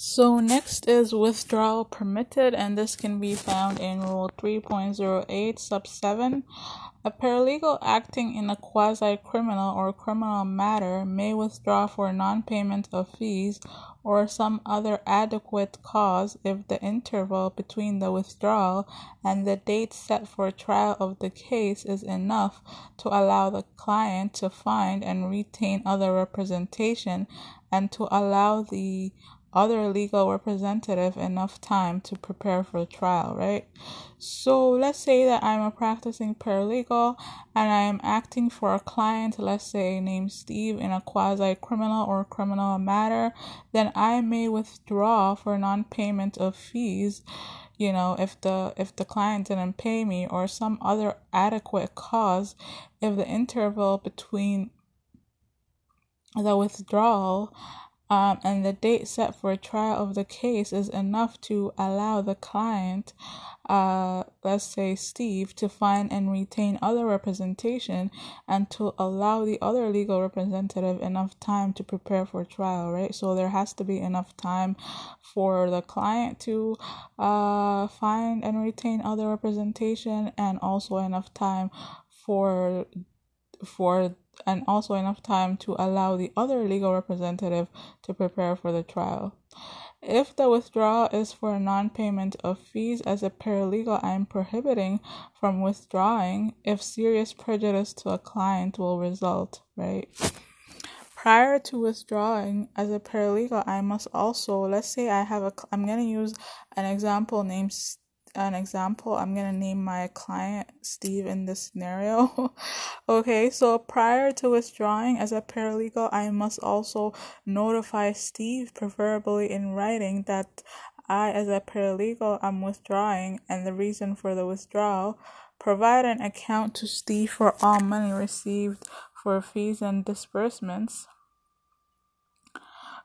So next is withdrawal permitted, and this can be found in Rule 3.08, sub 7. A paralegal acting in a quasi criminal or criminal matter may withdraw for non payment of fees or some other adequate cause if the interval between the withdrawal and the date set for trial of the case is enough to allow the client to find and retain other representation and to allow the other legal representative enough time to prepare for trial, right? So let's say that I'm a practicing paralegal and I am acting for a client, let's say named Steve, in a quasi criminal or criminal matter, then I may withdraw for non payment of fees you know if the if the client didn't pay me or some other adequate cause if the interval between the withdrawal um, and the date set for a trial of the case is enough to allow the client, uh, let's say Steve, to find and retain other representation and to allow the other legal representative enough time to prepare for trial, right? So there has to be enough time for the client to uh, find and retain other representation and also enough time for for and also enough time to allow the other legal representative to prepare for the trial. If the withdrawal is for non payment of fees as a paralegal, I am prohibiting from withdrawing if serious prejudice to a client will result, right? Prior to withdrawing as a paralegal, I must also, let's say I have a, I'm going to use an example named an example, I'm going to name my client Steve in this scenario. okay, so prior to withdrawing as a paralegal, I must also notify Steve, preferably in writing, that I, as a paralegal, am withdrawing and the reason for the withdrawal. Provide an account to Steve for all money received for fees and disbursements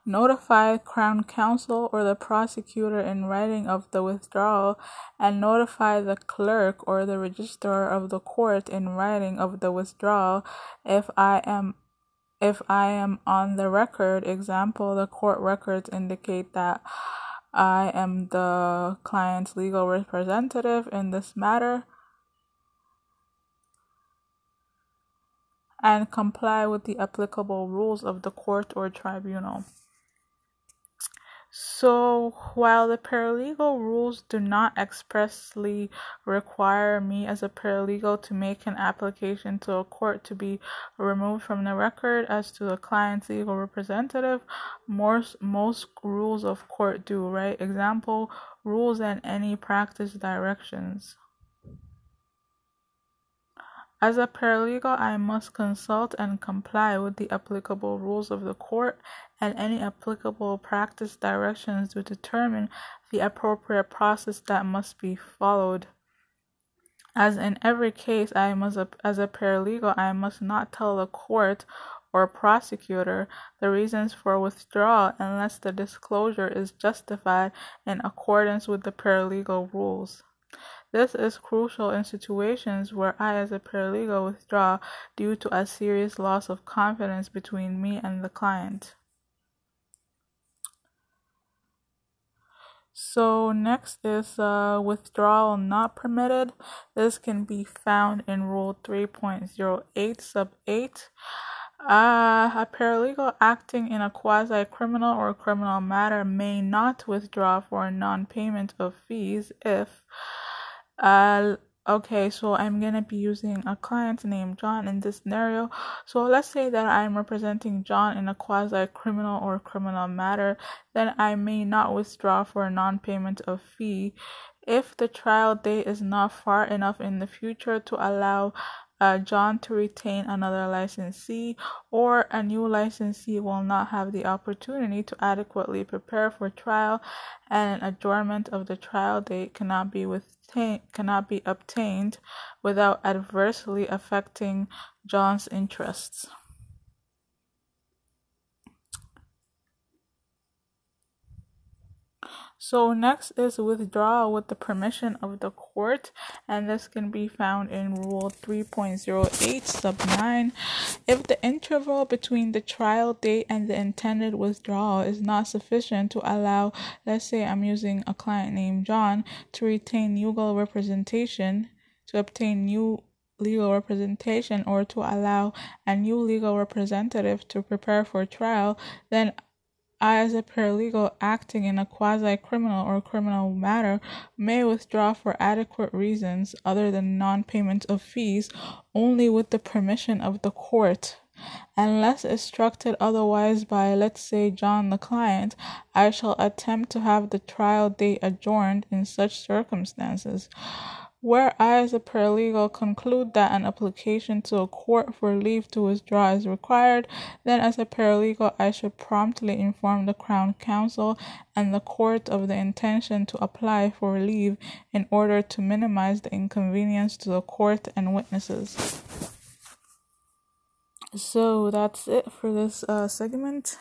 notify Crown Counsel or the prosecutor in writing of the withdrawal, and notify the clerk or the registrar of the court in writing of the withdrawal if I am if I am on the record. Example, the court records indicate that I am the client's legal representative in this matter. And comply with the applicable rules of the court or tribunal. So, while the paralegal rules do not expressly require me as a paralegal to make an application to a court to be removed from the record as to the client's legal representative, most, most rules of court do, right? Example, rules and any practice directions. As a paralegal, I must consult and comply with the applicable rules of the court and any applicable practice directions to determine the appropriate process that must be followed. As in every case, I must, as a paralegal, I must not tell the court or prosecutor the reasons for withdrawal unless the disclosure is justified in accordance with the paralegal rules. This is crucial in situations where I, as a paralegal, withdraw due to a serious loss of confidence between me and the client. So, next is uh, withdrawal not permitted. This can be found in Rule 3.08, sub 8. Uh, a paralegal acting in a quasi criminal or criminal matter may not withdraw for non payment of fees if uh, okay, so I'm gonna be using a client named John in this scenario. So let's say that I'm representing John in a quasi criminal or criminal matter, then I may not withdraw for a non payment of fee if the trial date is not far enough in the future to allow uh, John to retain another licensee, or a new licensee will not have the opportunity to adequately prepare for trial, and an adjournment of the trial date cannot be cannot be obtained without adversely affecting John's interests. So next is withdrawal with the permission of the court, and this can be found in Rule 3.08 sub 9. If the interval between the trial date and the intended withdrawal is not sufficient to allow, let's say I'm using a client named John, to retain legal representation, to obtain new legal representation or to allow a new legal representative to prepare for trial, then as a paralegal acting in a quasi criminal or criminal matter, may withdraw for adequate reasons other than non payment of fees only with the permission of the court. Unless instructed otherwise by, let's say, John the client, I shall attempt to have the trial date adjourned in such circumstances. Where I, as a paralegal, conclude that an application to a court for leave to withdraw is required, then as a paralegal I should promptly inform the Crown Counsel and the court of the intention to apply for leave in order to minimize the inconvenience to the court and witnesses. So that's it for this uh, segment.